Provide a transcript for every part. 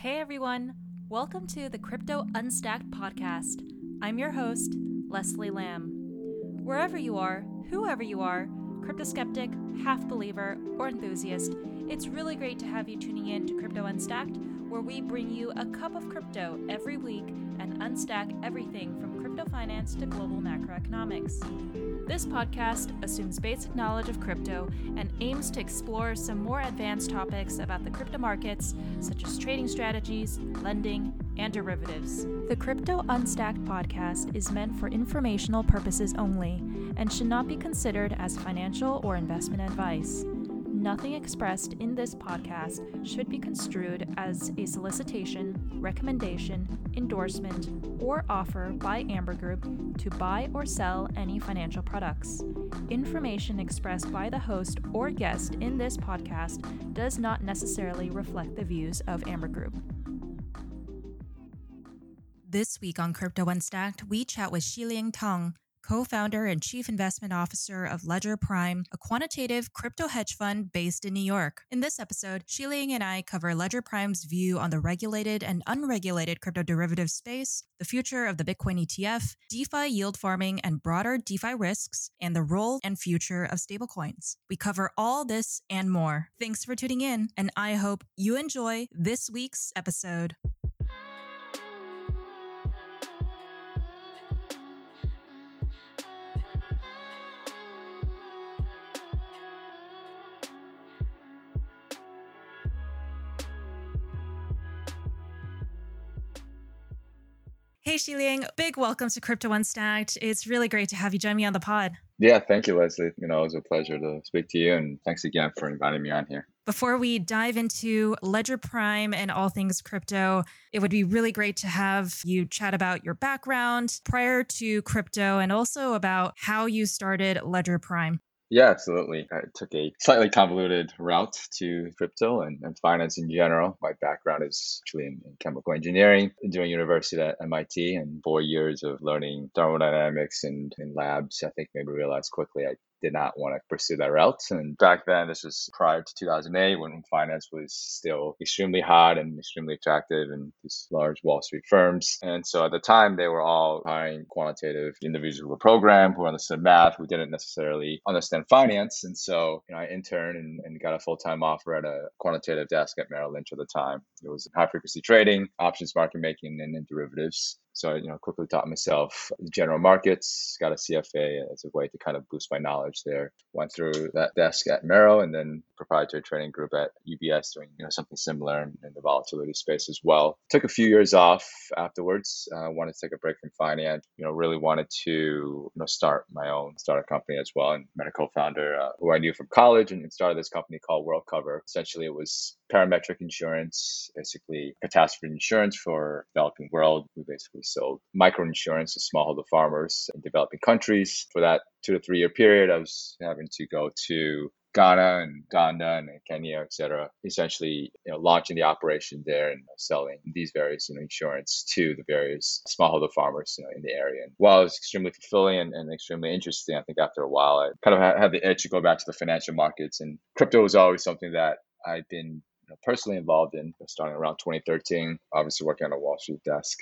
Hey everyone, welcome to the Crypto Unstacked podcast. I'm your host, Leslie Lamb. Wherever you are, whoever you are, crypto skeptic, half believer, or enthusiast, it's really great to have you tuning in to Crypto Unstacked, where we bring you a cup of crypto every week and unstack everything from crypto finance to global macroeconomics. This podcast assumes basic knowledge of crypto and aims to explore some more advanced topics about the crypto markets, such as trading strategies, lending, and derivatives. The Crypto Unstacked podcast is meant for informational purposes only and should not be considered as financial or investment advice. Nothing expressed in this podcast should be construed as a solicitation, recommendation, endorsement, or offer by Amber Group to buy or sell any financial products. Information expressed by the host or guest in this podcast does not necessarily reflect the views of Amber Group. This week on Crypto Unstacked, we chat with Shiliang Tang, co founder and chief investment officer of Ledger Prime, a quantitative crypto hedge fund based in New York. In this episode, Shiliang and I cover Ledger Prime's view on the regulated and unregulated crypto derivative space, the future of the Bitcoin ETF, DeFi yield farming and broader DeFi risks, and the role and future of stablecoins. We cover all this and more. Thanks for tuning in, and I hope you enjoy this week's episode. Hey, Shiliang, big welcome to Crypto Unstacked. It's really great to have you join me on the pod. Yeah, thank you, Leslie. You know, it was a pleasure to speak to you, and thanks again for inviting me on here. Before we dive into Ledger Prime and all things crypto, it would be really great to have you chat about your background prior to crypto and also about how you started Ledger Prime. Yeah, absolutely. I took a slightly convoluted route to crypto and, and finance in general. My background is actually in, in chemical engineering, doing university at MIT, and four years of learning thermodynamics and in labs. I think maybe realized quickly I did not want to pursue that route. And back then, this was prior to 2008 when finance was still extremely hot and extremely attractive in these large Wall Street firms. And so at the time, they were all hiring quantitative individuals who were programmed, who understood math, who didn't necessarily understand finance. And so, you know, I interned and, and got a full time offer at a quantitative desk at Merrill Lynch at the time. It was high frequency trading, options market making, and, derivatives. So I, you know, quickly taught myself general markets, got a CFA as a way to kind of boost my knowledge there. Went through that desk at Merrill and then proprietary trading group at UBS doing, you know, something similar in, in the volatility space as well. Took a few years off afterwards. Uh, wanted to take a break from finance, you know, really wanted to, you know, start my own start a company as well. And met a co-founder uh, who I knew from college and started this company called World Cover. Essentially, it was parametric insurance, basically catastrophe insurance for developing world. We basically sold microinsurance to smallholder farmers in developing countries. For that two to three year period, I was having to go to Ghana and Uganda and Kenya, et cetera, essentially you know, launching the operation there and selling these various you know, insurance to the various smallholder farmers you know, in the area. And while it was extremely fulfilling and, and extremely interesting, I think after a while I kind of had the edge to go back to the financial markets. And crypto was always something that I'd been personally involved in starting around 2013, obviously working on a Wall Street desk.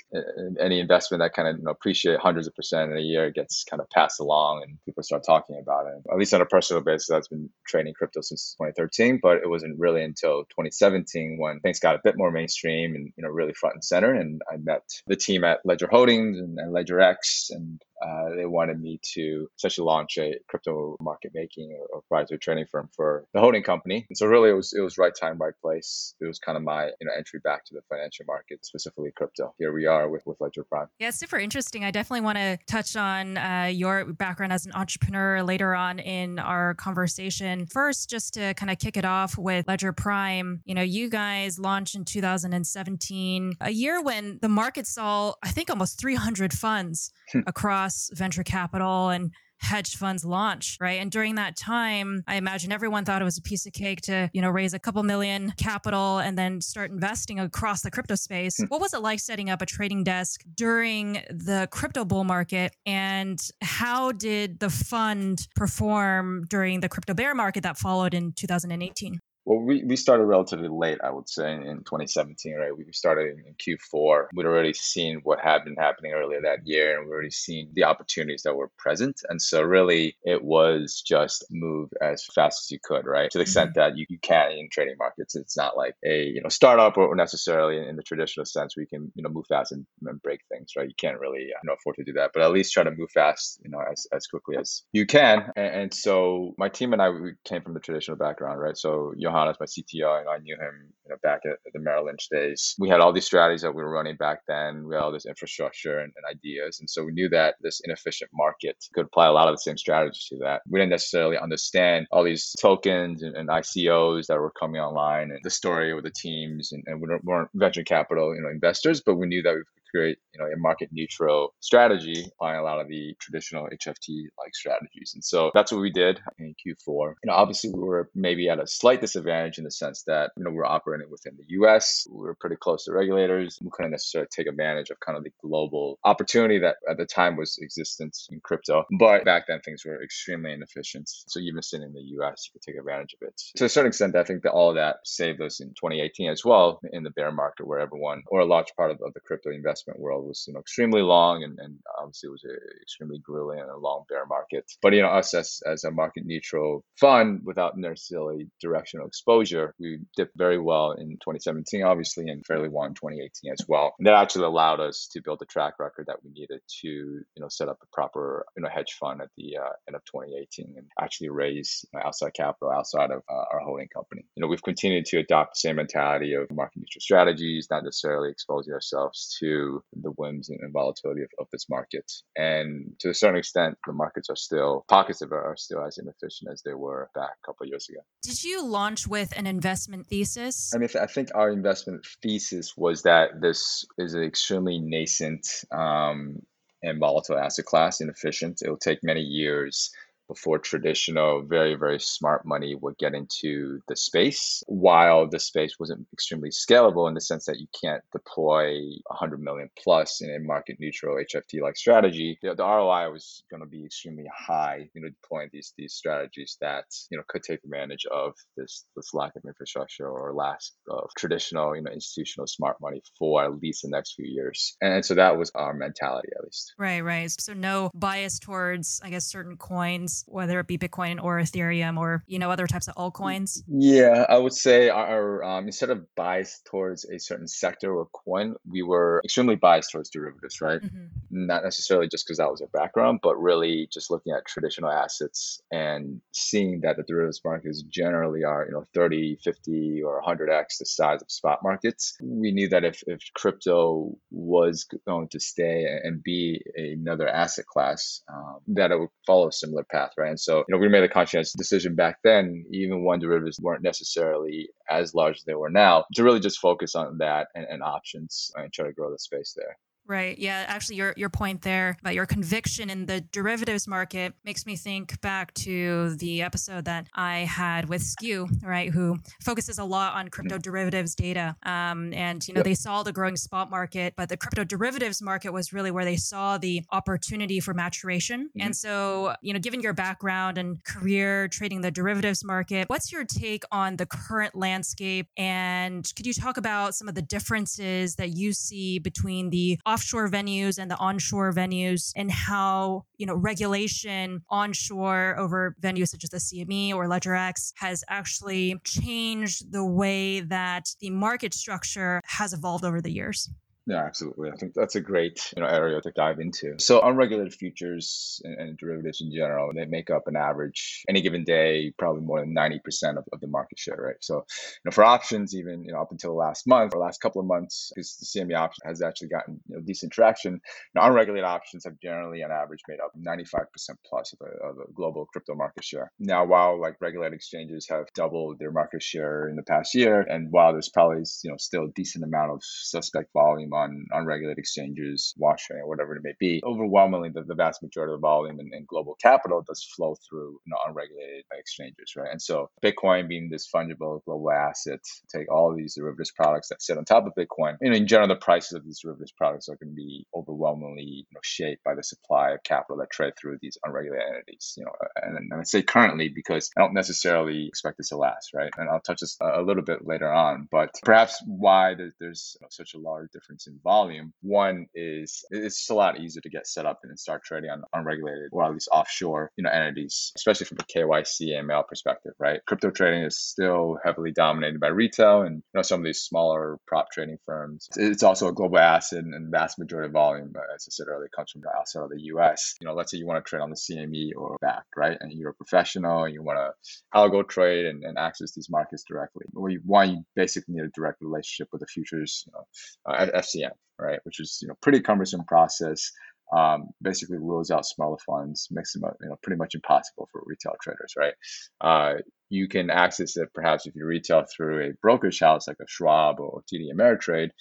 Any investment that kind of you know, appreciate hundreds of percent in a year gets kind of passed along and people start talking about it. At least on a personal basis, I've been trading crypto since 2013, but it wasn't really until 2017 when things got a bit more mainstream and you know really front and center. And I met the team at Ledger Holdings and, and Ledger X and uh, they wanted me to essentially launch a crypto market making or, or proprietary trading firm for the holding company. And so really it was it was right time, right place. It was kind of my you know entry back to the financial market, specifically crypto. Here we are with, with Ledger Prime. Yeah, super interesting. I definitely want to touch on uh, your background as an entrepreneur later on in our conversation. First, just to kind of kick it off with Ledger Prime, you know, you guys launched in 2017, a year when the market saw, I think, almost 300 funds across across venture capital and hedge funds launch, right? And during that time, I imagine everyone thought it was a piece of cake to, you know, raise a couple million capital and then start investing across the crypto space. Hmm. what was it like setting up a trading desk during the crypto bull market? And how did the fund perform during the crypto bear market that followed in 2018? Well, we, we started relatively late, I would say, in 2017, right? We started in Q4. We'd already seen what had been happening earlier that year, and we'd already seen the opportunities that were present. And so, really, it was just move as fast as you could, right? To the extent mm-hmm. that you, you can in trading markets. It's not like a you know startup or necessarily in the traditional sense where you can you know move fast and, and break things, right? You can't really uh, you know afford to do that, but at least try to move fast, you know, as, as quickly as you can. And, and so, my team and I we came from the traditional background, right? So, Johannes, my CTO, and I knew him you know, back at, at, the Merrill Lynch days. We had all these strategies that we were running back then. We had all this infrastructure and, and ideas. And so we knew that this inefficient market could apply a lot of the same strategies to that. We didn't necessarily understand all these tokens and, and ICOs that were coming online and the story with the teams. And, and we weren't venture capital, you know, investors, but we knew that we create you know a market neutral strategy applying a lot of the traditional HFT like strategies. And so that's what we did in Q4. You know, obviously we were maybe at a slight disadvantage in the sense that you know we're operating within the US. We were pretty close to regulators. We couldn't necessarily take advantage of kind of the global opportunity that at the time was existent in crypto. But back then things were extremely inefficient. So even sitting in the US, you could take advantage of it. To a certain extent, I think that all of that saved us in 2018 as well in the bear market where everyone or a large part of, of the crypto investment world was you know extremely long and, and obviously it was extremely grueling and a long bear market. But you know us as, as a market neutral fund without necessarily directional exposure, we dipped very well in 2017 obviously and fairly well in 2018 as well. And that actually allowed us to build the track record that we needed to you know set up a proper you know hedge fund at the uh, end of 2018 and actually raise you know, outside capital outside of uh, our holding company. You know we've continued to adopt the same mentality of market neutral strategies, not necessarily exposing ourselves to the whims and volatility of, of this market. And to a certain extent, the markets are still, pockets of it are still as inefficient as they were back a couple of years ago. Did you launch with an investment thesis? I mean, I think our investment thesis was that this is an extremely nascent um, and volatile asset class, inefficient. It will take many years before traditional, very, very smart money would get into the space, while the space wasn't extremely scalable in the sense that you can't deploy 100 million plus in a market neutral HFT like strategy. The, ROI was going to be extremely high, you know, deploying these these strategies that, you know, could take advantage of this this lack of infrastructure or lack of traditional, you know, institutional smart money for at least the next few years. And so that was our mentality at least. Right, right. So no bias towards, I guess, certain coins whether it be Bitcoin or Ethereum or you know other types of altcoins? Yeah, I would say our um, instead of biased towards a certain sector or coin, we were extremely biased towards derivatives, right? Mm-hmm. Not necessarily just because that was our background, but really just looking at traditional assets and seeing that the derivatives markets generally are you know 30, 50, or 100x the size of spot markets. We knew that if if crypto was going to stay and be another asset class, um, that it would follow a similar path path, right? And so, you know, we made a conscious decision back then, even when derivatives weren't necessarily as large as they were now, to really just focus on that and, and options and try to grow the space there. Right. Yeah. Actually, your your point there about your conviction in the derivatives market makes me think back to the episode that I had with Skew, right, who focuses a lot on crypto derivatives data. Um, and you know, yep. they saw the growing spot market, but the crypto derivatives market was really where they saw the opportunity for maturation. Mm-hmm. And so, you know, given your background and career trading the derivatives market, what's your take on the current landscape? And could you talk about some of the differences that you see between the off offshore venues and the onshore venues and how, you know, regulation onshore over venues such as the CME or LedgerX has actually changed the way that the market structure has evolved over the years. Yeah, absolutely. I think that's a great you know, area to dive into. So unregulated futures and, and, derivatives in general, they make up an average any given day, probably more than 90% of, of the market share, right? So, you know, for options, even you know, up until last month or last couple of months, because the CME option has actually gotten you know, decent traction. Unregulated options have generally on average made up 95% plus of the, of the global crypto market share. Now, while like regulated exchanges have doubled their market share in the past year, and while there's probably you know still a decent amount of suspect volume on unregulated exchanges, wash trading, whatever it may be. Overwhelmingly, the, the vast majority of the volume and, and global capital does flow through you know, unregulated exchanges, right? And so Bitcoin being this fungible global asset, take all these derivatives products that sit on top of Bitcoin. Know, in general, the prices of these derivatives products are going to be overwhelmingly you know, shaped by the supply of capital that trade through these unregulated entities. You know, and, and I say currently because I don't necessarily expect this to last, right? And I'll touch this a, a little bit later on, but perhaps why there's, there's you know, such a large difference in volume. One is it's just a lot easier to get set up and start trading on unregulated or at least offshore, you know, entities, especially from a KYC AML perspective, right? Crypto trading is still heavily dominated by retail and you know some of these smaller prop trading firms. It's also a global asset and vast majority of volume, as I said earlier, comes from outside of the US. You know, let's say you want to trade on the CME or Bakkt, right? And you're a professional and you want to algo trade and, and access these markets directly. Well, you, one, you basically need a direct relationship with the futures you know, uh, FCM, right? Which is you know pretty cumbersome process. Um, basically rules out smaller funds, makes them you know pretty much impossible for retail traders, right? Uh, you can access it perhaps if you retail through a brokerage house like a Schwab or TD Ameritrade,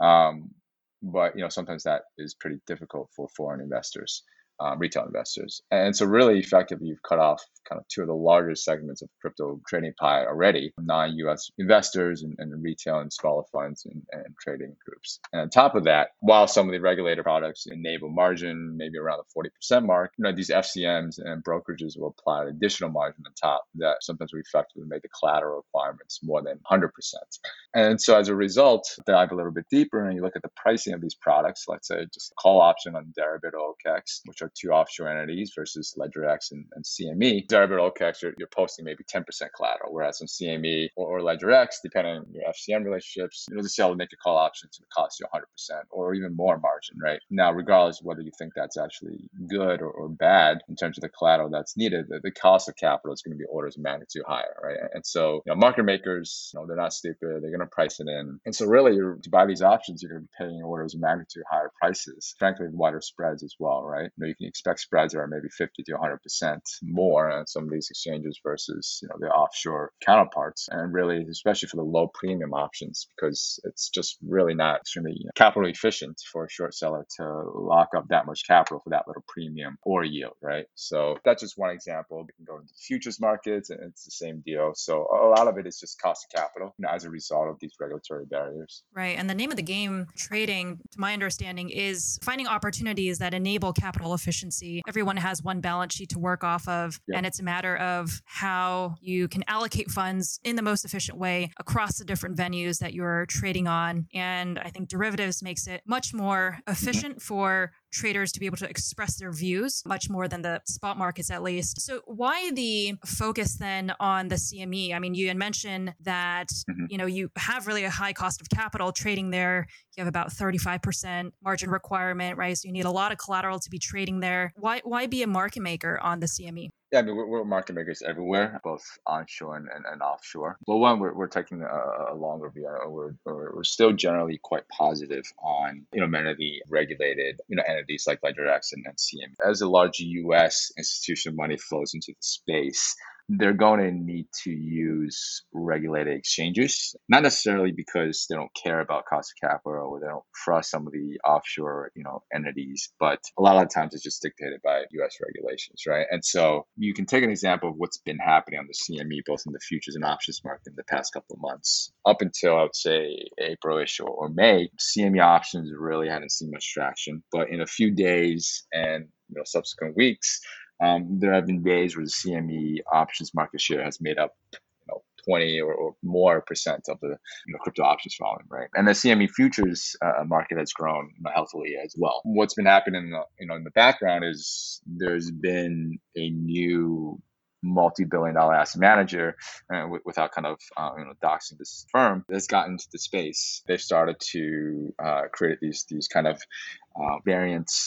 um, but you know sometimes that is pretty difficult for foreign investors um, retail investors. And so, really effectively, you've cut off kind of two of the largest segments of crypto trading pie already non US investors and, and, retail and smaller funds and, and, trading groups. And on top of that, while some of the regulated products enable margin, maybe around the 40% mark, you know, these FCMs and brokerages will apply an additional margin on top that sometimes we effectively make the collateral requirements more than 100%. And so, as a result, dive a little bit deeper and you look at the pricing of these products, let's say just call option on Deribit or OKEX, which are are two offshore entities versus LedgerX and, and CME. Deribit you're, you're posting maybe 10% collateral, whereas on CME or, or LedgerX, depending on your FCM relationships, you know, the sale to make a call option to cost you 100% or even more margin, right? Now, regardless whether you think that's actually good or, or bad in terms of the collateral that's needed, the, the cost of capital is going to be orders of magnitude higher, right? And so, you know, market makers, you know, they're not stupid. They're going to price it in. And so, really, to buy these options, you're going to be paying orders of magnitude higher prices, frankly, wider spreads as well, right? You know, you can expect spreads that are maybe 50 to 100% more on some of these exchanges versus, you know, the offshore counterparts. And really, especially for the low premium options, because it's just really not extremely capital efficient for a short seller to lock up that much capital for that little premium or yield, right? So that's just one example. We can go into the futures markets and it's the same deal. So a lot of it is just cost of capital you know, as a result of these regulatory barriers. Right. And the name of the game, trading, to my understanding, is finding opportunities that enable capital efficiency. Everyone has one balance sheet to work off of, and it's a matter of how you can allocate funds in the most efficient way across the different venues that you're trading on. And I think derivatives makes it much more mm-hmm. efficient for traders to be able to express their views much more than the spot markets at least. So why the focus then on the CME? I mean, you had mentioned that mm-hmm. you know you have really a high cost of capital trading there. You have about 35% margin requirement, right? So you need a lot of collateral to be trading there. Why why be a market maker on the CME? Yeah, I mean, we're, we're market makers everywhere, both onshore and, and, and offshore. But one, we're, we're taking a, a longer view. We're, we're, still generally quite positive on, you know, many of the regulated, you know, entities like LedgerX and, and CM. As a large U.S. institutional money flows into the space, they're going to need to use regulated exchanges, not necessarily because they don't care about cost of capital or they don't trust some of the offshore, you know, entities, but a lot of times it's just dictated by U.S. regulations, right? And so you can take an example of what's been happening on the CME, both in the futures and options market in the past couple of months. Up until I would say April-ish or, or May, CME options really hadn't seen much traction, but in a few days and you know subsequent weeks um, there have been days where the CME options market share has made up, you know, 20 or, or more percent of the you know, crypto options volume, right? And the CME futures uh, market has grown healthily as well. What's been happening, in the, you know, in the background is there's been a new multi-billion dollar asset manager uh, w- without kind of uh, you know doxing this firm has gotten into the space they've started to uh, create these these kind of uh,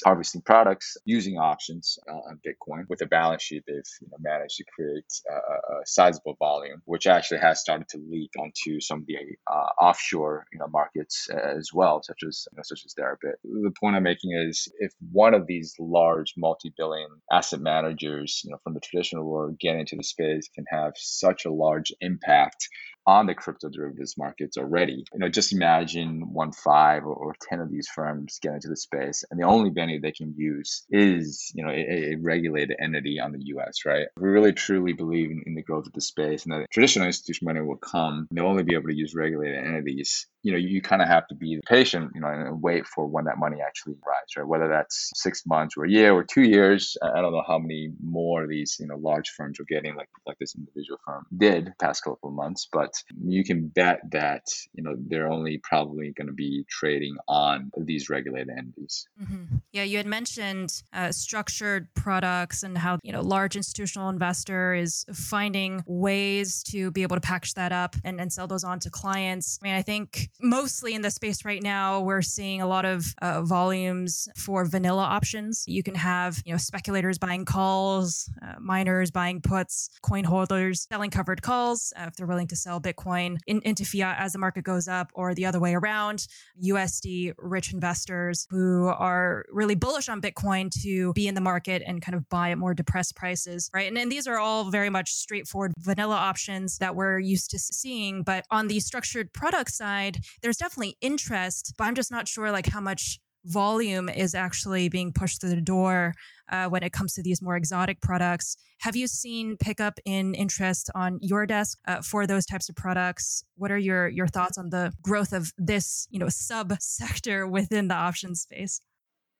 harvesting products using options uh, on Bitcoin. With a balance sheet, they've you know, managed to create a, sizable volume, which actually has started to leak onto some of the uh, offshore you know markets as well, such as you know, such as Deribit. The point I'm making is if one of these large multi-billion asset managers, you know, from the traditional world get into the space, can have such a large impact on the crypto derivatives markets already. You know, just imagine one five or, or 10 of these firms get into the space and the only venue they can use is, you know, a, a regulated entity on the US, right? We really truly believe in, in the growth of the space and that traditional institutional money will come. They'll only be able to use regulated entities you know, you, you kind of have to be patient, you know, and wait for when that money actually arrives, right? Whether that's six months or a year or two years. I don't know how many more of these, you know, large firms are getting like like this individual firm did past couple of months, but you can bet that, you know, they're only probably going to be trading on these regulated entities. Mm-hmm. Yeah, you had mentioned uh, structured products and how, you know, large institutional investor is finding ways to be able to package that up and, and sell those on to clients. I mean, I think mostly in the space right now, we're seeing a lot of uh, volumes for vanilla options. You can have, you know, speculators buying calls, uh, miners buying puts, coin holders selling covered calls uh, if they're willing to sell Bitcoin in, into fiat as the market goes up, or the other way around. USD rich investors who are really bullish on Bitcoin to be in the market and kind of buy at more depressed prices, right? And, and these are all very much straightforward vanilla options that we're used to seeing. But on the structured product side, there's definitely interest, but I'm just not sure like how much volume is actually being pushed through the door uh, when it comes to these more exotic products. Have you seen pickup in interest on your desk uh, for those types of products? What are your your thoughts on the growth of this you know sub sector within the option space?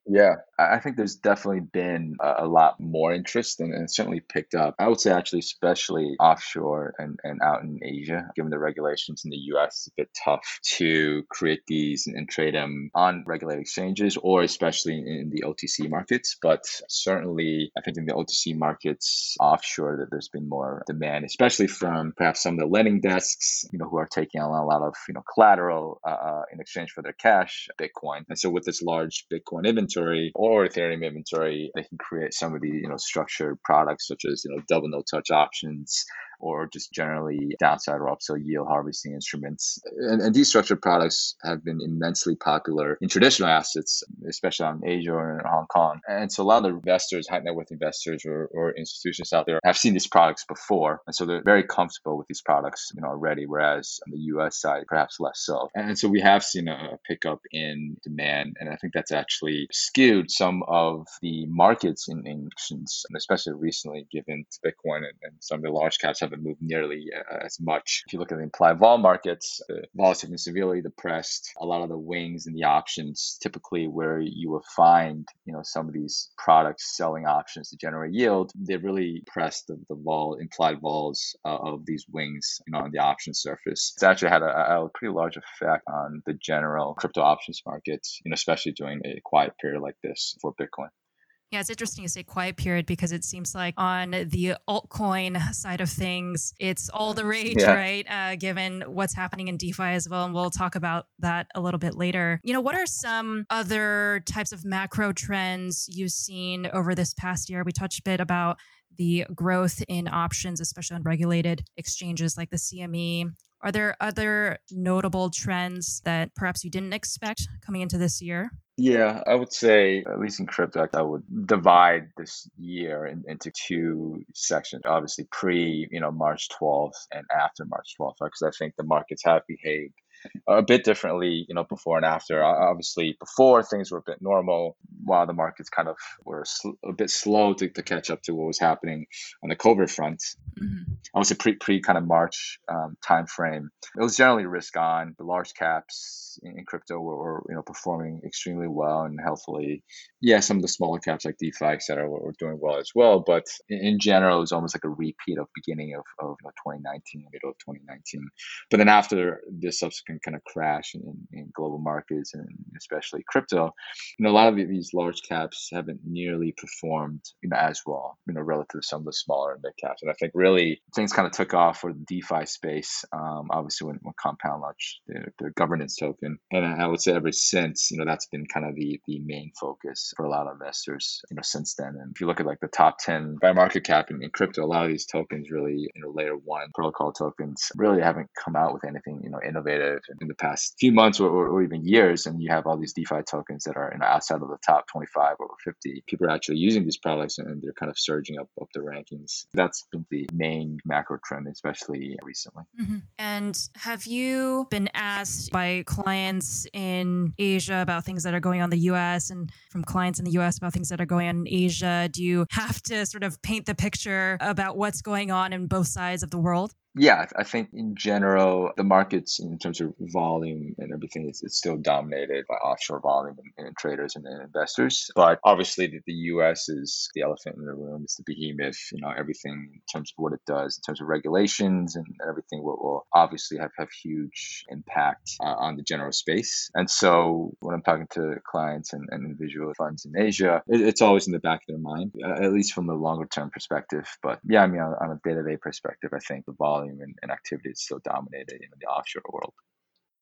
Yeah, I think there's definitely been a, lot more interest and, and, certainly picked up. I would say actually, especially offshore and, and out in Asia, given the regulations in the US, it's a bit tough to create these and, and trade them on regulated exchanges or especially in, in the OTC markets. But certainly, I think in the OTC markets offshore, that there's been more demand, especially from perhaps some of the lending desks, you know, who are taking on a lot of you know collateral uh, uh in exchange for their cash, Bitcoin. And so with this large Bitcoin inventory inventory or Ethereum inventory, they can create some of the you know structured products such as you know double no touch options or just generally downside or upside yield harvesting instruments. And, and, these structured products have been immensely popular in traditional assets, especially on Asia or in Hong Kong. And so a lot of the investors, high net worth investors or, or institutions out there have seen these products before. And so they're very comfortable with these products, you know, already, whereas on the US side, perhaps less so. And so we have seen a pickup in demand. And I think that's actually skewed some of the markets in, in and especially recently given Bitcoin and, and some of the large caps have haven't moved nearly uh, as much. If you look at the implied vol markets, the vols have been severely depressed. A lot of the wings and the options, typically where you will find, you know, some of these products selling options to generate yield, they really pressed the, the vol, implied vols uh, of these wings, you know, on the option surface. It's actually had a, a pretty large effect on the general crypto options markets, you know, especially during a quiet period like this for Bitcoin. Yeah, it's interesting to say quiet period because it seems like on the altcoin side of things, it's all the rage, yeah. right? Uh, given what's happening in DeFi as well. And we'll talk about that a little bit later. You know, what are some other types of macro trends you've seen over this past year? We touched a bit about the growth in options, especially on regulated exchanges like the CME. Are there other notable trends that perhaps you didn't expect coming into this year? Yeah, I would say, at least in crypto, I would divide this year in, into two sections. Obviously, pre, you know, March 12th and after March 12th, because I think the markets have behaved a bit differently, you know, before and after. Obviously, before things were a bit normal, while the markets kind of were a bit slow to, to catch up to what was happening on the COVID front. Mm-hmm. I would say pre pre kind of March um, time frame. It was generally risk on. The large caps in crypto were, were, you know performing extremely well and healthily. Yeah, some of the smaller caps like DeFi, et cetera, were, were doing well as well. But in, in, general, it was almost like a repeat of beginning of, of you know, 2019, middle of 2019. But then after this subsequent kind of crash in, in global markets and especially crypto, you know, a lot of these large caps haven't nearly performed you know as well, you know, relative to some of the smaller mid caps. And I think really things kind of took off for the DeFi space. Um, obviously, when, when Compound launched their, their governance token, and I would say ever since, you know, that's been kind of the the main focus for a lot of investors, you know, since then. And if you look at like the top ten by market cap in, in crypto, a lot of these tokens really, you know, layer one protocol tokens really haven't come out with anything, you know, innovative in the past few months or, or, even years. And you have all these DeFi tokens that are you know, outside of the top 25 or 50, people are actually using these products and they're kind of surging up up the rankings. That's been the main macro trend, especially recently. Mm-hmm. And have you been asked by clients in Asia about things that are going on the US and from clients in the US about things that are going on in Asia? Do you have to sort of paint the picture about what's going on in both sides of the world? Yeah, I think in general, the markets in terms of volume and everything, it's, it's still dominated by offshore volume and, and traders and, and, investors. But obviously, the, the, U.S. is the elephant in the room. It's the behemoth. You know, everything in terms of what it does, in terms of regulations and everything, will, will obviously have have huge impact uh, on the general space. And so, when I'm talking to clients and, and individual funds in Asia, it, it's always in the back of their mind, uh, at least from a longer term perspective. But yeah, I mean, on, on a day to day perspective, I think the volume volume and, and activity is still dominated in the offshore world.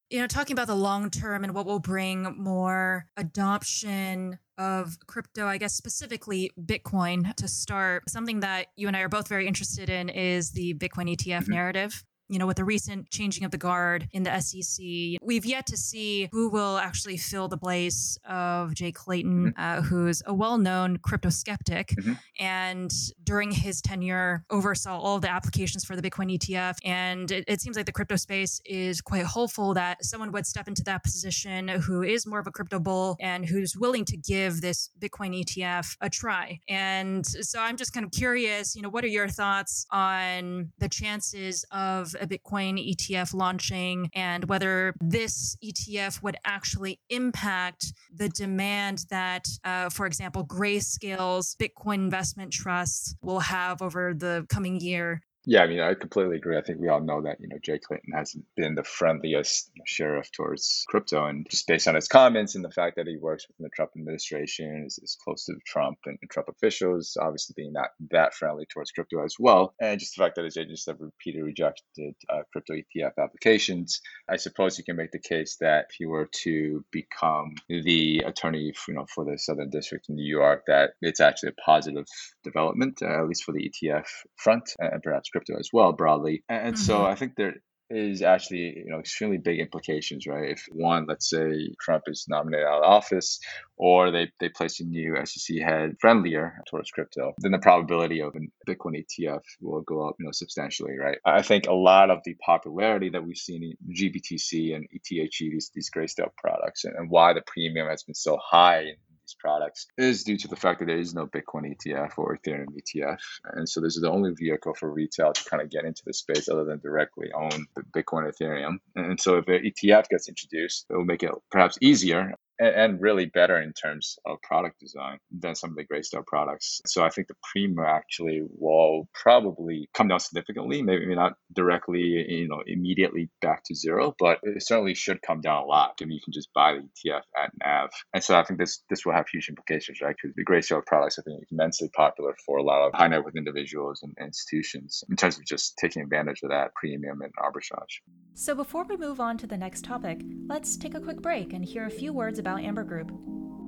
You know, talking about the long term and what will bring more adoption of crypto, I guess specifically Bitcoin to start, something that you and I are both very interested in is the Bitcoin ETF mm-hmm. narrative you know, with the recent changing of the guard in the SEC, we've yet to see who will actually fill the place of Jay Clayton, mm-hmm. uh, who's a well known crypto skeptic. Mm-hmm. And during his tenure, oversaw all the applications for the Bitcoin ETF. And it, it, seems like the crypto space is quite hopeful that someone would step into that position who is more of a crypto bull and who's willing to give this Bitcoin ETF a try. And so I'm just kind of curious, you know, what are your thoughts on the chances of a Bitcoin ETF launching and whether this ETF would actually impact the demand that, uh, for example, Grayscale's Bitcoin investment trust will have over the coming year yeah, I mean, I completely agree. I think we all know that, you know, Jay Clayton hasn't been the friendliest sheriff towards crypto. And just based on his comments and the fact that he works within the Trump administration, is, is close to Trump and, and, Trump officials, obviously being not that friendly towards crypto as well. And just the fact that his agents have repeatedly rejected uh, crypto ETF applications, I suppose you can make the case that if he were to become the attorney, you know, for the Southern District in New York, that it's actually a positive development, uh, at least for the ETF front and perhaps crypto as well broadly. And, mm-hmm. so I think there is actually you know extremely big implications, right? If one, let's say Trump is nominated out of office, or they, they place a new SEC head friendlier towards crypto, then the probability of a Bitcoin ETF will go up, you know, substantially, right? I think a lot of the popularity that we've seen in GBTC and ETHE, these these Grayscale products, and, and why the premium has been so high these products is due to the fact that there is no Bitcoin ETF or Ethereum ETF. And so this is the only vehicle for retail to kind of get into the space other than directly own the Bitcoin Ethereum. And so if an ETF gets introduced, it will make it perhaps easier and, and, really better in terms of product design than some of the Grayscale products. So I think the premium actually will probably come down significantly, maybe not directly, you know, immediately back to zero, but it certainly should come down a lot. I mean, you can just buy the ETF at NAV. And so I think this this will have huge implications, right? Because the Grayscale products, I think, immensely popular for a lot of high net worth individuals and institutions in terms of just taking advantage of that premium and arbitrage. So before we move on to the next topic, let's take a quick break and hear a few words about Amber Group.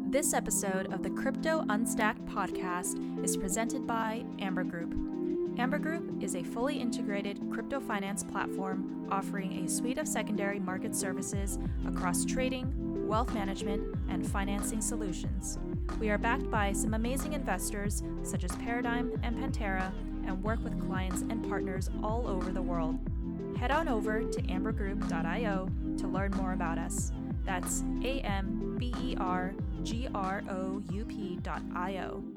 This episode of the Crypto Unstacked podcast is presented by Amber Group. Amber Group is a fully integrated crypto finance platform offering a suite of secondary market services across trading, wealth management, and financing solutions. We are backed by some amazing investors such as Paradigm and Pantera and work with clients and partners all over the world. Head on over to ambergroup.io to learn more about us. That's A M B E R G R O U P.io.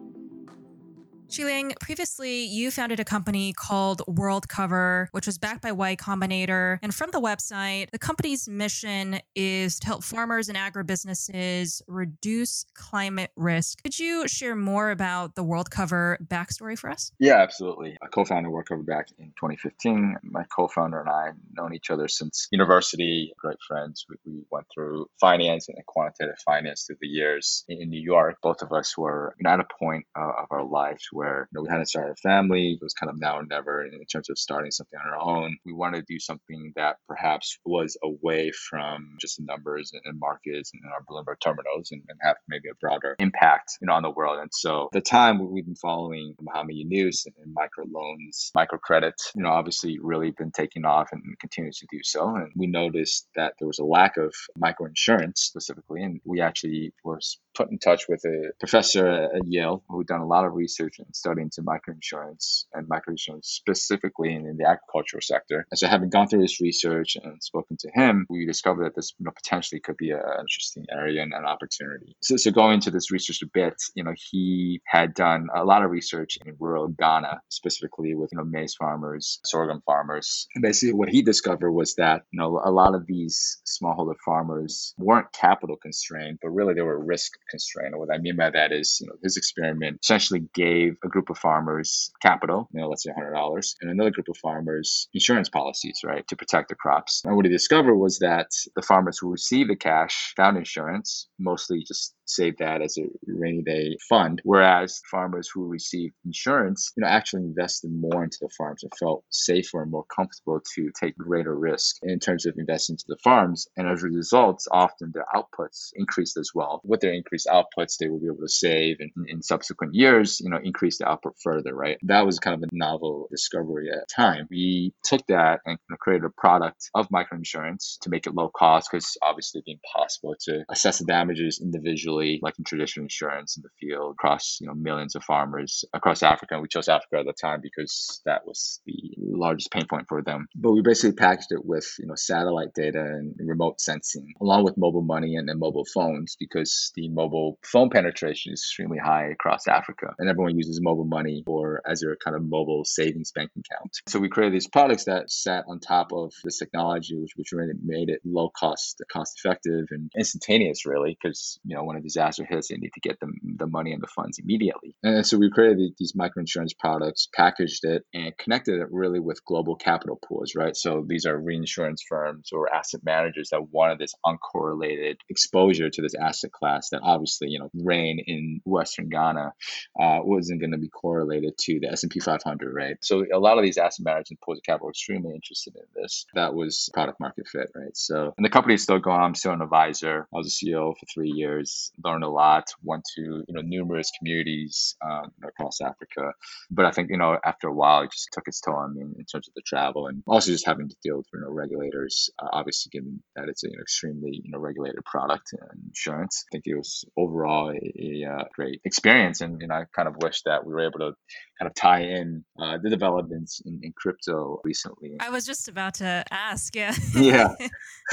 Shiliang, previously you founded a company called World Cover, which was backed by Y Combinator. And from the website, the company's mission is to help farmers and agribusinesses reduce climate risk. Could you share more about the World Cover backstory for us? Yeah, absolutely. I co founded World Cover back in 2015. My co founder and I have known each other since university, great friends. We, we went through finance and quantitative finance through the years in New York. Both of us were at a point of our lives where you know, we hadn't started a family. It was kind of now or never in terms of starting something on our own. We wanted to do something that perhaps was away from just the numbers and markets and our Bloomberg terminals and, and have maybe a broader impact you know, on the world. And so the time we've been following Mohamed Yunus and, and microloans, microcredit, you know, obviously really been taking off and continues to do so. And we noticed that there was a lack of microinsurance specifically. And we actually were put in touch with a professor at Yale who had done a lot of research and study into microinsurance and microinsurance specifically in, in, the agricultural sector. And so having gone through this research and spoken to him, we discovered that this you know, potentially could be an interesting area and an opportunity. So, so going into this research a bit, you know, he had done a lot of research in rural Ghana, specifically with, you know, maize farmers, sorghum farmers. And basically what he discovered was that, you know, a lot of these smallholder farmers weren't capital constrained, but really they were risk constrained. And what I mean by that is, you know, his experiment essentially gave a group of farmers capital, you know, let's say $100, and another group of farmers insurance policies, right, to protect the crops. And what he discovered was that the farmers who received the cash found insurance, mostly just save that as a rainy day fund. Whereas farmers who received insurance, you know, actually invested more into the farms and felt safer and more comfortable to take greater risk in terms of investing into the farms. And as a result, often their outputs increased as well. With their increased outputs, they will be able to save and in subsequent years, you know, increase the output further, right? That was kind of a novel discovery at the time. We took that and created a product of microinsurance to make it low cost because obviously being impossible to assess the damages individually like in traditional insurance in the field, across you know millions of farmers across Africa. And we chose Africa at the time because that was the largest pain point for them. But we basically packaged it with you know satellite data and remote sensing, along with mobile money and, and mobile phones, because the mobile phone penetration is extremely high across Africa, and everyone uses mobile money or as their kind of mobile savings bank account. So we created these products that sat on top of this technology, which which really made it low cost, cost effective, and instantaneous, really, because you know when a disaster hits, they need to get the, the money and the funds immediately. And so we created these microinsurance products, packaged it, and connected it really with global capital pools, right? So these are reinsurance firms or asset managers that wanted this uncorrelated exposure to this asset class that obviously, you know, rain in Western Ghana uh, wasn't going to be correlated to the S&P 500, right? So a lot of these asset managers and pools of capital were extremely interested in this. That was product market fit, right? So, and the company is still going. I'm still an advisor. I was a CEO for three years learned a lot, went to you know numerous communities um, across Africa. But I think you know after a while, it just took its toll on me in terms of the travel and also just having to deal with you know regulators. Uh, obviously, given that it's an extremely you know regulated product and insurance, I think it was overall a, a uh, great experience. And you know, I kind of wish that we were able to kind of tie in uh, the developments in, in crypto recently. I was just about to ask, yeah. yeah.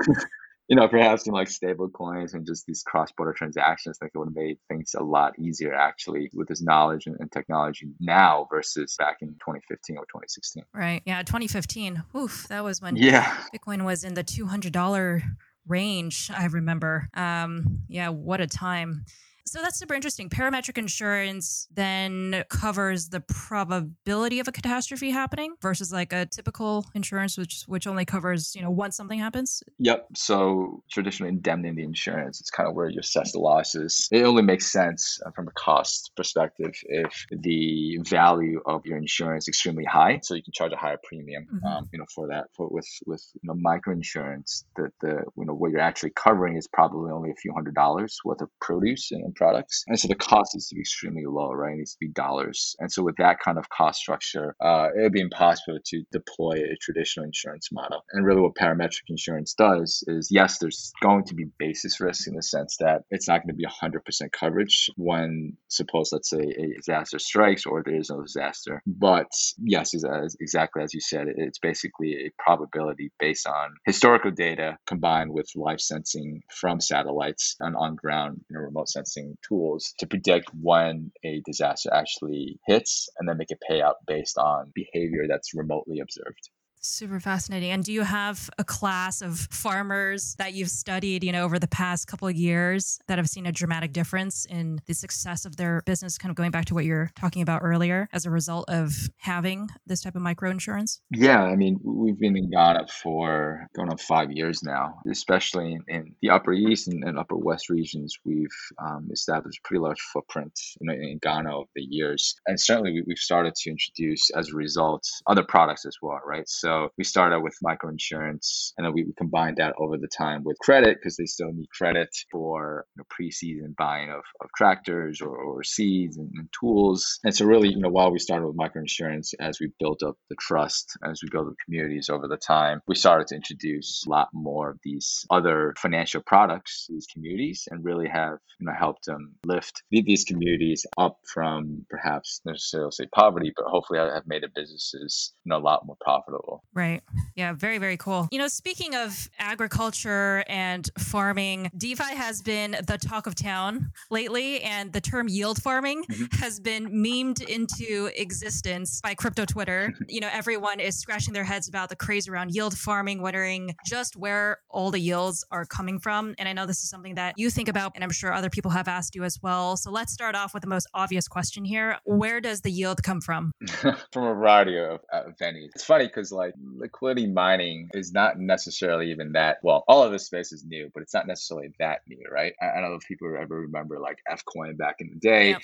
you know, perhaps in like stable coins and just these cross border transactions, think it would have made things a lot easier actually with this knowledge and, and, technology now versus back in 2015 or 2016. Right. Yeah. 2015. Oof. That was when yeah. Bitcoin was in the $200 range, I remember. Um, yeah. What a time. So that's super interesting. Parametric insurance then covers the probability of a catastrophe happening versus like a typical insurance, which which only covers you know once something happens. Yep. So traditional indemnity insurance, it's kind of where you assess the losses. It only makes sense uh, from a cost perspective if the value of your insurance is extremely high, so you can charge a higher premium. Mm-hmm. Um, you know, for that. For with with you know micro insurance, the the you know what you're actually covering is probably only a few hundred dollars worth of produce and products. And so the cost needs to be extremely low, right? It needs to be dollars. And so with that kind of cost structure, uh, it would be impossible to deploy a traditional insurance model. And really what parametric insurance does is yes, there's going to be basis risk in the sense that it's not going to be 100% coverage when suppose let's say a disaster strikes or there is no disaster. But yes, exactly as you said, it's basically a probability based on historical data combined with live sensing from satellites and on ground you know, remote sensing tools to predict when a disaster actually hits and then make a payout based on behavior that's remotely observed. Super fascinating. And do you have a class of farmers that you've studied, you know, over the past couple of years that have seen a dramatic difference in the success of their business, kind of going back to what you're talking about earlier, as a result of having this type of micro insurance? Yeah, I mean, we've been in Ghana for going on five years now, especially in, in the Upper East and, and, Upper West regions. We've um, established a pretty large footprint you know, in Ghana over the years. And certainly we, we've started to introduce, as a result, other products as well, right? So so we started with microinsurance and then we combined that over the time with credit because they still need credit for you know, pre-season buying of, of tractors or, or seeds and, and, tools. And so really, you know, while we started with microinsurance, as we built up the trust, as we built up communities over the time, we started to introduce a lot more of these other financial products to these communities and really have you know helped them lift these communities up from perhaps necessarily say poverty, but hopefully have made their businesses you know a lot more profitable. Right. Yeah, very, very cool. You know, speaking of agriculture and farming, DeFi has been the talk of town lately, and the term yield farming mm-hmm. has been memed into existence by crypto Twitter. you know, everyone is scratching their heads about the craze around yield farming, wondering just where all the yields are coming from. And I know this is something that you think about, and I'm sure other people have asked you as well. So let's start off with the most obvious question here Where does the yield come from? from a variety of uh, venues. It's funny because, like, liquidity mining is not necessarily even that well all of this space is new but it's not necessarily that new right? I, I don't know if people ever remember like FCoin back in the day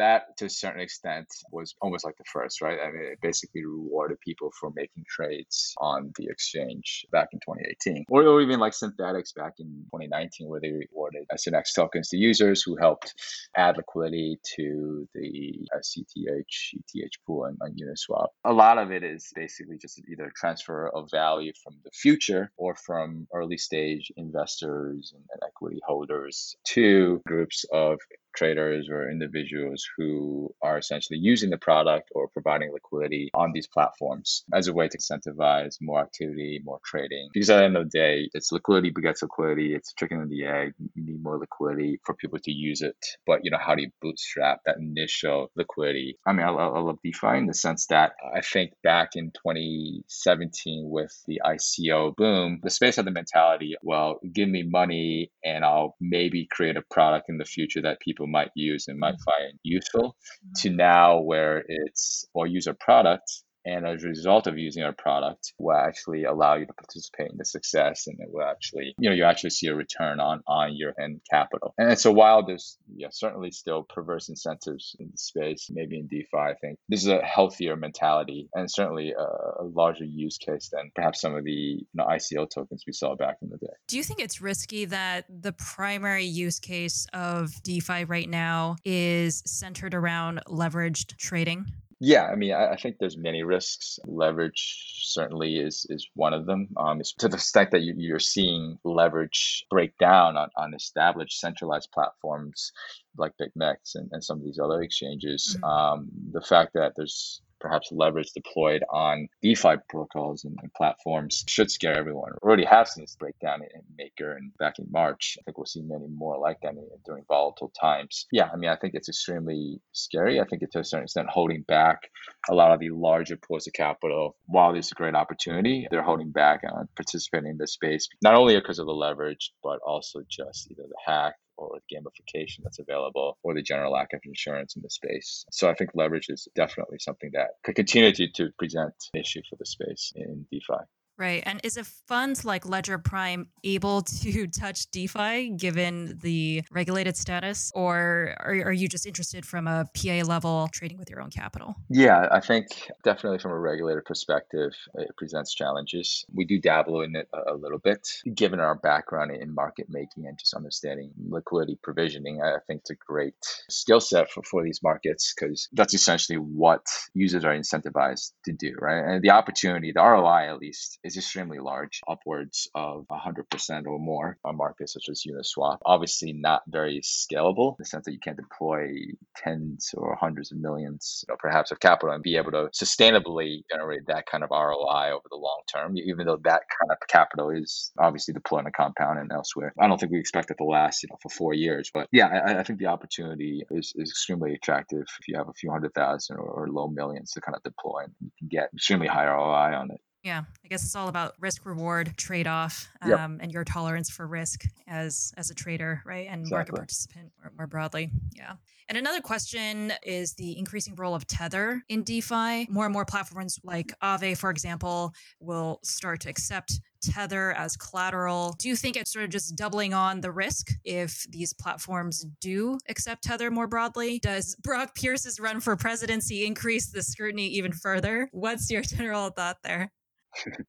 that to a certain extent was almost like the first, right? I mean, it basically rewarded people for making trades on the exchange back in 2018, or, or even like Synthetix back in 2019, where they rewarded SNX tokens to users who helped add liquidity to the uh, sETH, ETH pool on, on Uniswap. A lot of it is basically just either transfer of value from the future or from early stage investors and, and equity holders to groups of traders or individuals who are essentially using the product or providing liquidity on these platforms as a way to incentivize more activity, more trading. Because at the end of the day, it's liquidity begets liquidity. It's chicken and the egg. You need more liquidity for people to use it. But you know, how do you bootstrap that initial liquidity? I mean, I, I love DeFi in the sense that I think back in 2017 with the ICO boom, the space had the mentality, well, give me money and I'll maybe create a product in the future that people people might use and might mm-hmm. find useful to mm-hmm. now where it's or use a product and as a result of using our product will actually allow you to participate in the success and it will actually you know you actually see a return on on your end capital. And so while there's yeah certainly still perverse incentives in the space maybe in defi i think this is a healthier mentality and certainly a, a larger use case than perhaps some of the you know, ico tokens we saw back in the day. Do you think it's risky that the primary use case of defi right now is centered around leveraged trading yeah, I mean, I, I, think there's many risks. Leverage certainly is is one of them. Um, to the extent that you, are seeing leverage break down on, on established centralized platforms like BitMEX and, and some of these other exchanges, mm-hmm. um, the fact that there's perhaps leverage deployed on DeFi protocols and, and platforms should scare everyone. We already have seen this breakdown in Maker and back in March. I think we'll see many more like that during volatile times. Yeah, I mean, I think it's extremely scary. I think it to a certain extent holding back a lot of the larger pools of capital. While there's a great opportunity, they're holding back on participating in this space, not only because of the leverage, but also just either the hack or the gamification that's available or the general lack of insurance in the space. So I think leverage is definitely something that could continue to, to present an issue for the space in DeFi. Right. And is a fund like Ledger Prime able to touch DeFi given the regulated status? Or are, you just interested from a PA level trading with your own capital? Yeah, I think definitely from a regulator perspective, it presents challenges. We do dabble in it a, a little bit. Given our background in market making and just understanding liquidity provisioning, I think it's a great skill set for, for these markets because that's essentially what users are incentivized to do, right? And the opportunity, the ROI at least, is extremely large, upwards of 100% or more on markets such as Uniswap. Obviously, not very scalable in the sense that you can't deploy tens or hundreds of millions, you know, perhaps, of capital and be able to sustainably generate that kind of ROI over the long term, even though that kind of capital is obviously deployed in a compound and elsewhere. I don't think we expect it to last, you know, for four years. But yeah, I, I think the opportunity is, is extremely attractive if you have a few hundred thousand or, or low millions to kind of deploy and you can get extremely high ROI on it. Yeah, I guess it's all about risk reward trade off um, Yep. and your tolerance for risk as as a trader, right? And market participant more, more broadly. Yeah. And another question is the increasing role of Tether in DeFi. More and more platforms like Aave, for example, will start to accept Tether as collateral. Do you think it's sort of just doubling on the risk if these platforms do accept Tether more broadly? Does Brock Pierce's run for presidency increase the scrutiny even further? What's your general thought there?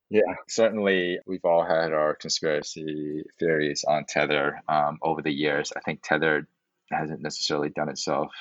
Yeah, certainly we've all had our conspiracy theories on Tether um, over the years. I think Tether hasn't necessarily done itself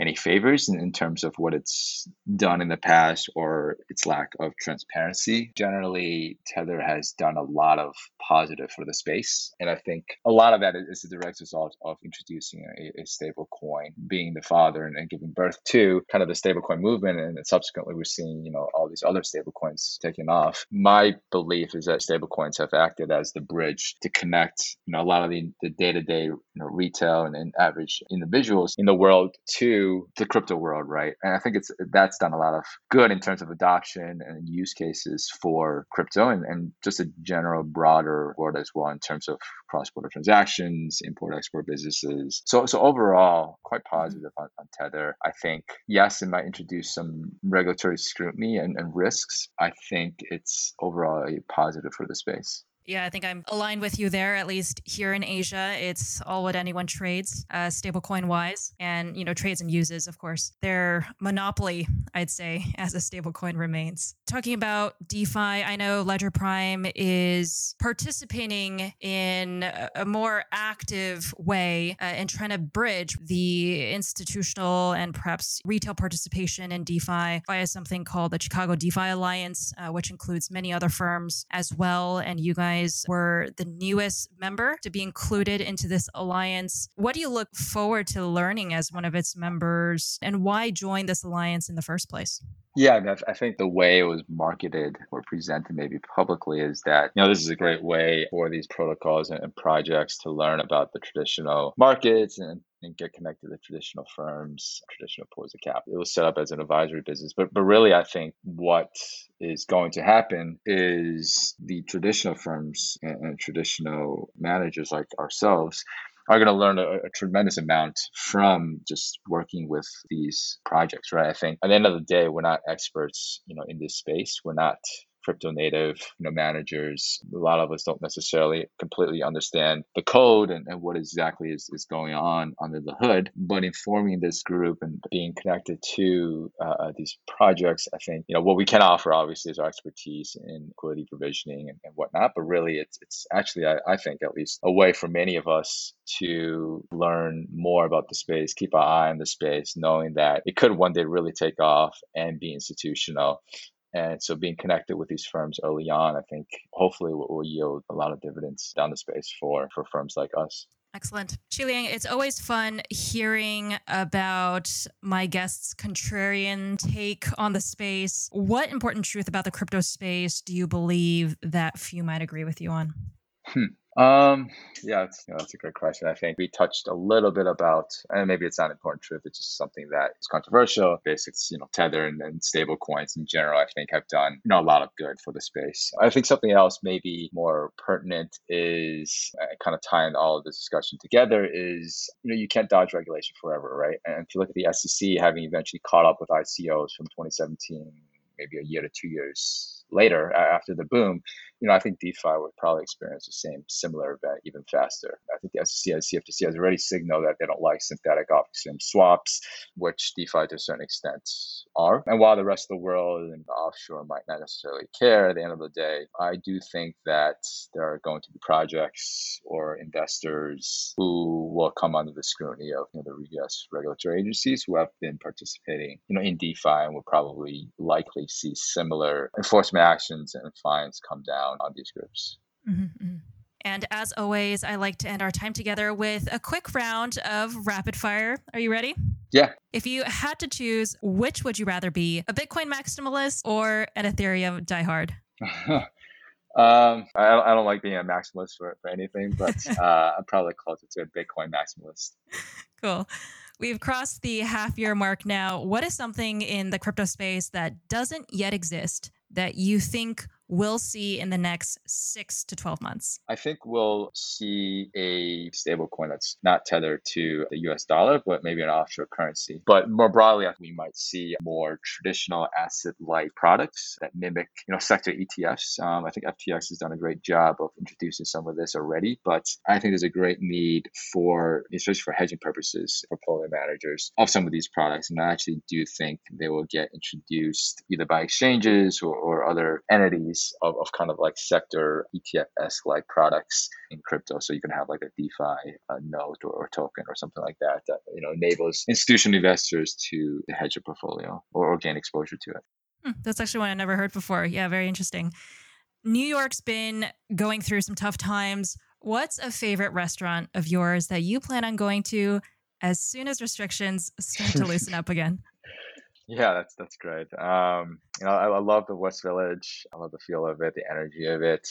any favors in, in terms of what it's done in the past or its lack of transparency. Generally, Tether has done a lot of positive for the space. And I think a lot of that is a direct result of introducing a, a stable coin, being the father and, and giving birth to kind of the stablecoin movement. And subsequently, we're seeing, you know, all these other stablecoins taking off. My belief is that stablecoins have acted as the bridge to connect, you know, a lot of the, the day-to-day, you know, retail and, and average individuals in the world to the crypto world, right? And I think it's that's done a lot of good in terms of adoption and use cases for crypto and, and just a general broader world as well in terms of cross-border transactions, import-export businesses. So so overall, quite mm-hmm. positive on, on Tether. I think yes, it might introduce some regulatory scrutiny and, and risks. I think it's overall a positive for the space. Yeah, I think I'm aligned with you there. At least here in Asia, it's all what anyone trades, uh, stablecoin wise, and you know trades and uses. Of course, their monopoly, I'd say, as a stablecoin remains. Talking about DeFi, I know Ledger Prime is participating in a more active way uh, in trying to bridge the institutional and perhaps retail participation in DeFi via something called the Chicago DeFi Alliance, uh, which includes many other firms as well. And you guys were the newest member to be included into this alliance. What do you look forward to learning as one of its members, and why join this alliance in the first place? Yeah, I think the way it was marketed or presented maybe publicly is that, you know, this is a great way for these protocols and projects to learn about the traditional markets and, and get connected to traditional firms, traditional pools of capital. It was set up as an advisory business. But but really I think what is going to happen is the traditional firms and, and traditional managers like ourselves are going to learn a, a tremendous amount from just working with these projects, right? I think at the end of the day, we're not experts, you know, in this space. We're not crypto native, you know, managers. A lot of us don't necessarily completely understand the code and, and what exactly is, is going on under the hood. But informing this group and being connected to uh, uh, these projects, I think, you know, what we can offer obviously is our expertise in liquidity provisioning and, and whatnot. But really, it's it's actually, I, I think, at least a way for many of us to learn more about the space, keep our eye on the space, knowing that it could one day really take off and be institutional. And so being connected with these firms early on, I think hopefully will, will yield a lot of dividends down the space for, for firms like us. Excellent. Shiliang, it's always fun hearing about my guests' contrarian take on the space. What important truth about the crypto space do you believe that few might agree with you on? Hmm. Um, yeah, it's, you know, that's a great question. I think we touched a little bit about, and maybe it's not important truth, it's just something that is controversial. Basics, you know, Tether and, and stable coins in general, I think have done, you know, a lot of good for the space. I think something else maybe more pertinent is uh, kind of tying all of this discussion together is, you know, you can't dodge regulation forever, right? And if you look at the SEC having eventually caught up with ICOs from 2017, maybe a year to two years later after the boom, you know, I think DeFi would probably experience the same similar event even faster. I think the SEC and CFTC has already signaled that they don't like synthetic off-exchange swaps, which DeFi to a certain extent are. And while the rest of the world and the offshore might not necessarily care, at the end of the day, I do think that there are going to be projects or investors who will come under the scrutiny of you know, the U.S. regulatory agencies who have been participating, you know, in DeFi and will probably likely see similar enforcement actions and fines come down on these groups. Mm-hmm. And as always, I like to end our time together with a quick round of rapid fire. Are you ready? Yeah. If you had to choose, which would you rather be, a Bitcoin maximalist or an Ethereum diehard? um, I, I don't like being a maximalist for, for anything, but uh, I'm probably closer to a Bitcoin maximalist. Cool. We've crossed the half year mark now. What is something in the crypto space that doesn't yet exist that you think we'll see in the next six to 12 months? I think we'll see a stable coin that's not tethered to the US dollar, but maybe an offshore currency. But more broadly, I think we might see more traditional asset light products that mimic, you know, sector ETFs. Um, I think FTX has done a great job of introducing some of this already, but I think there's a great need for, especially for hedging purposes, for portfolio managers of some of these products. And I actually do think they will get introduced either by exchanges or, or other entities of, of kind of like sector ETF-esque like products in crypto. So you can have like a DeFi a note or, or token or something like that that you know enables institutional investors to hedge a portfolio or, or gain exposure to it. Hmm, that's actually one I never heard before. Yeah, very interesting. New York's been going through some tough times. What's a favorite restaurant of yours that you plan on going to as soon as restrictions start to loosen up again? Yeah, that's that's great. Um, you know, I, I, love the West Village. I love the feel of it, the energy of it.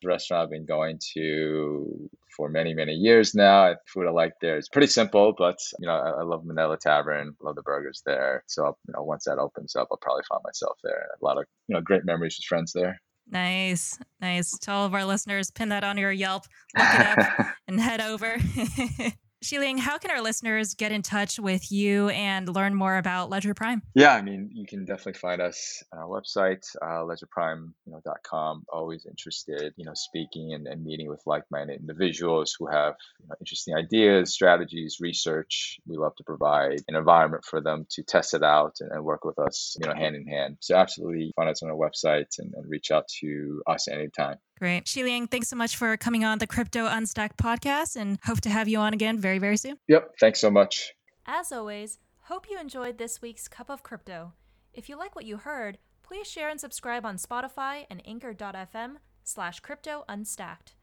The restaurant I've been going to for many many years now. Food I like there is pretty simple, but you know, I, I love Minetta Tavern. Love the burgers there. So you know, once that opens up, I'll probably find myself there. A lot of you know great memories with friends there. Nice, nice. To all of our listeners, pin that on your Yelp, look it up, and head over. Shiliang, how can our listeners get in touch with you and learn more about Ledger Prime? Yeah, I mean, you can definitely find us on our website, uh, ledgerprime.com. You know, Always interested, you know, speaking and, and meeting with like-minded individuals who have you know, interesting ideas, strategies, research. We love to provide an environment for them to test it out and, and work with us, you know, hand in hand. So absolutely find us on our website and, and reach out to us anytime. Great. Shiliang, thanks so much for coming on the Crypto Unstacked podcast and hope to have you on again very, very soon. Yep. Thanks so much. As always, hope you enjoyed this week's Cup of Crypto. If you like what you heard, please share and subscribe on Spotify and anchor.fm slash crypto unstacked.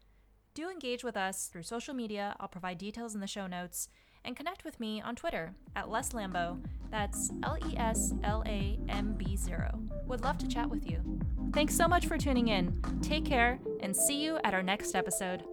Do engage with us through social media. I'll provide details in the show notes and connect with me on Twitter at Les Lambo. That's L E S L A M B 0. Would love to chat with you. Thanks so much for tuning in. Take care and see you at our next episode.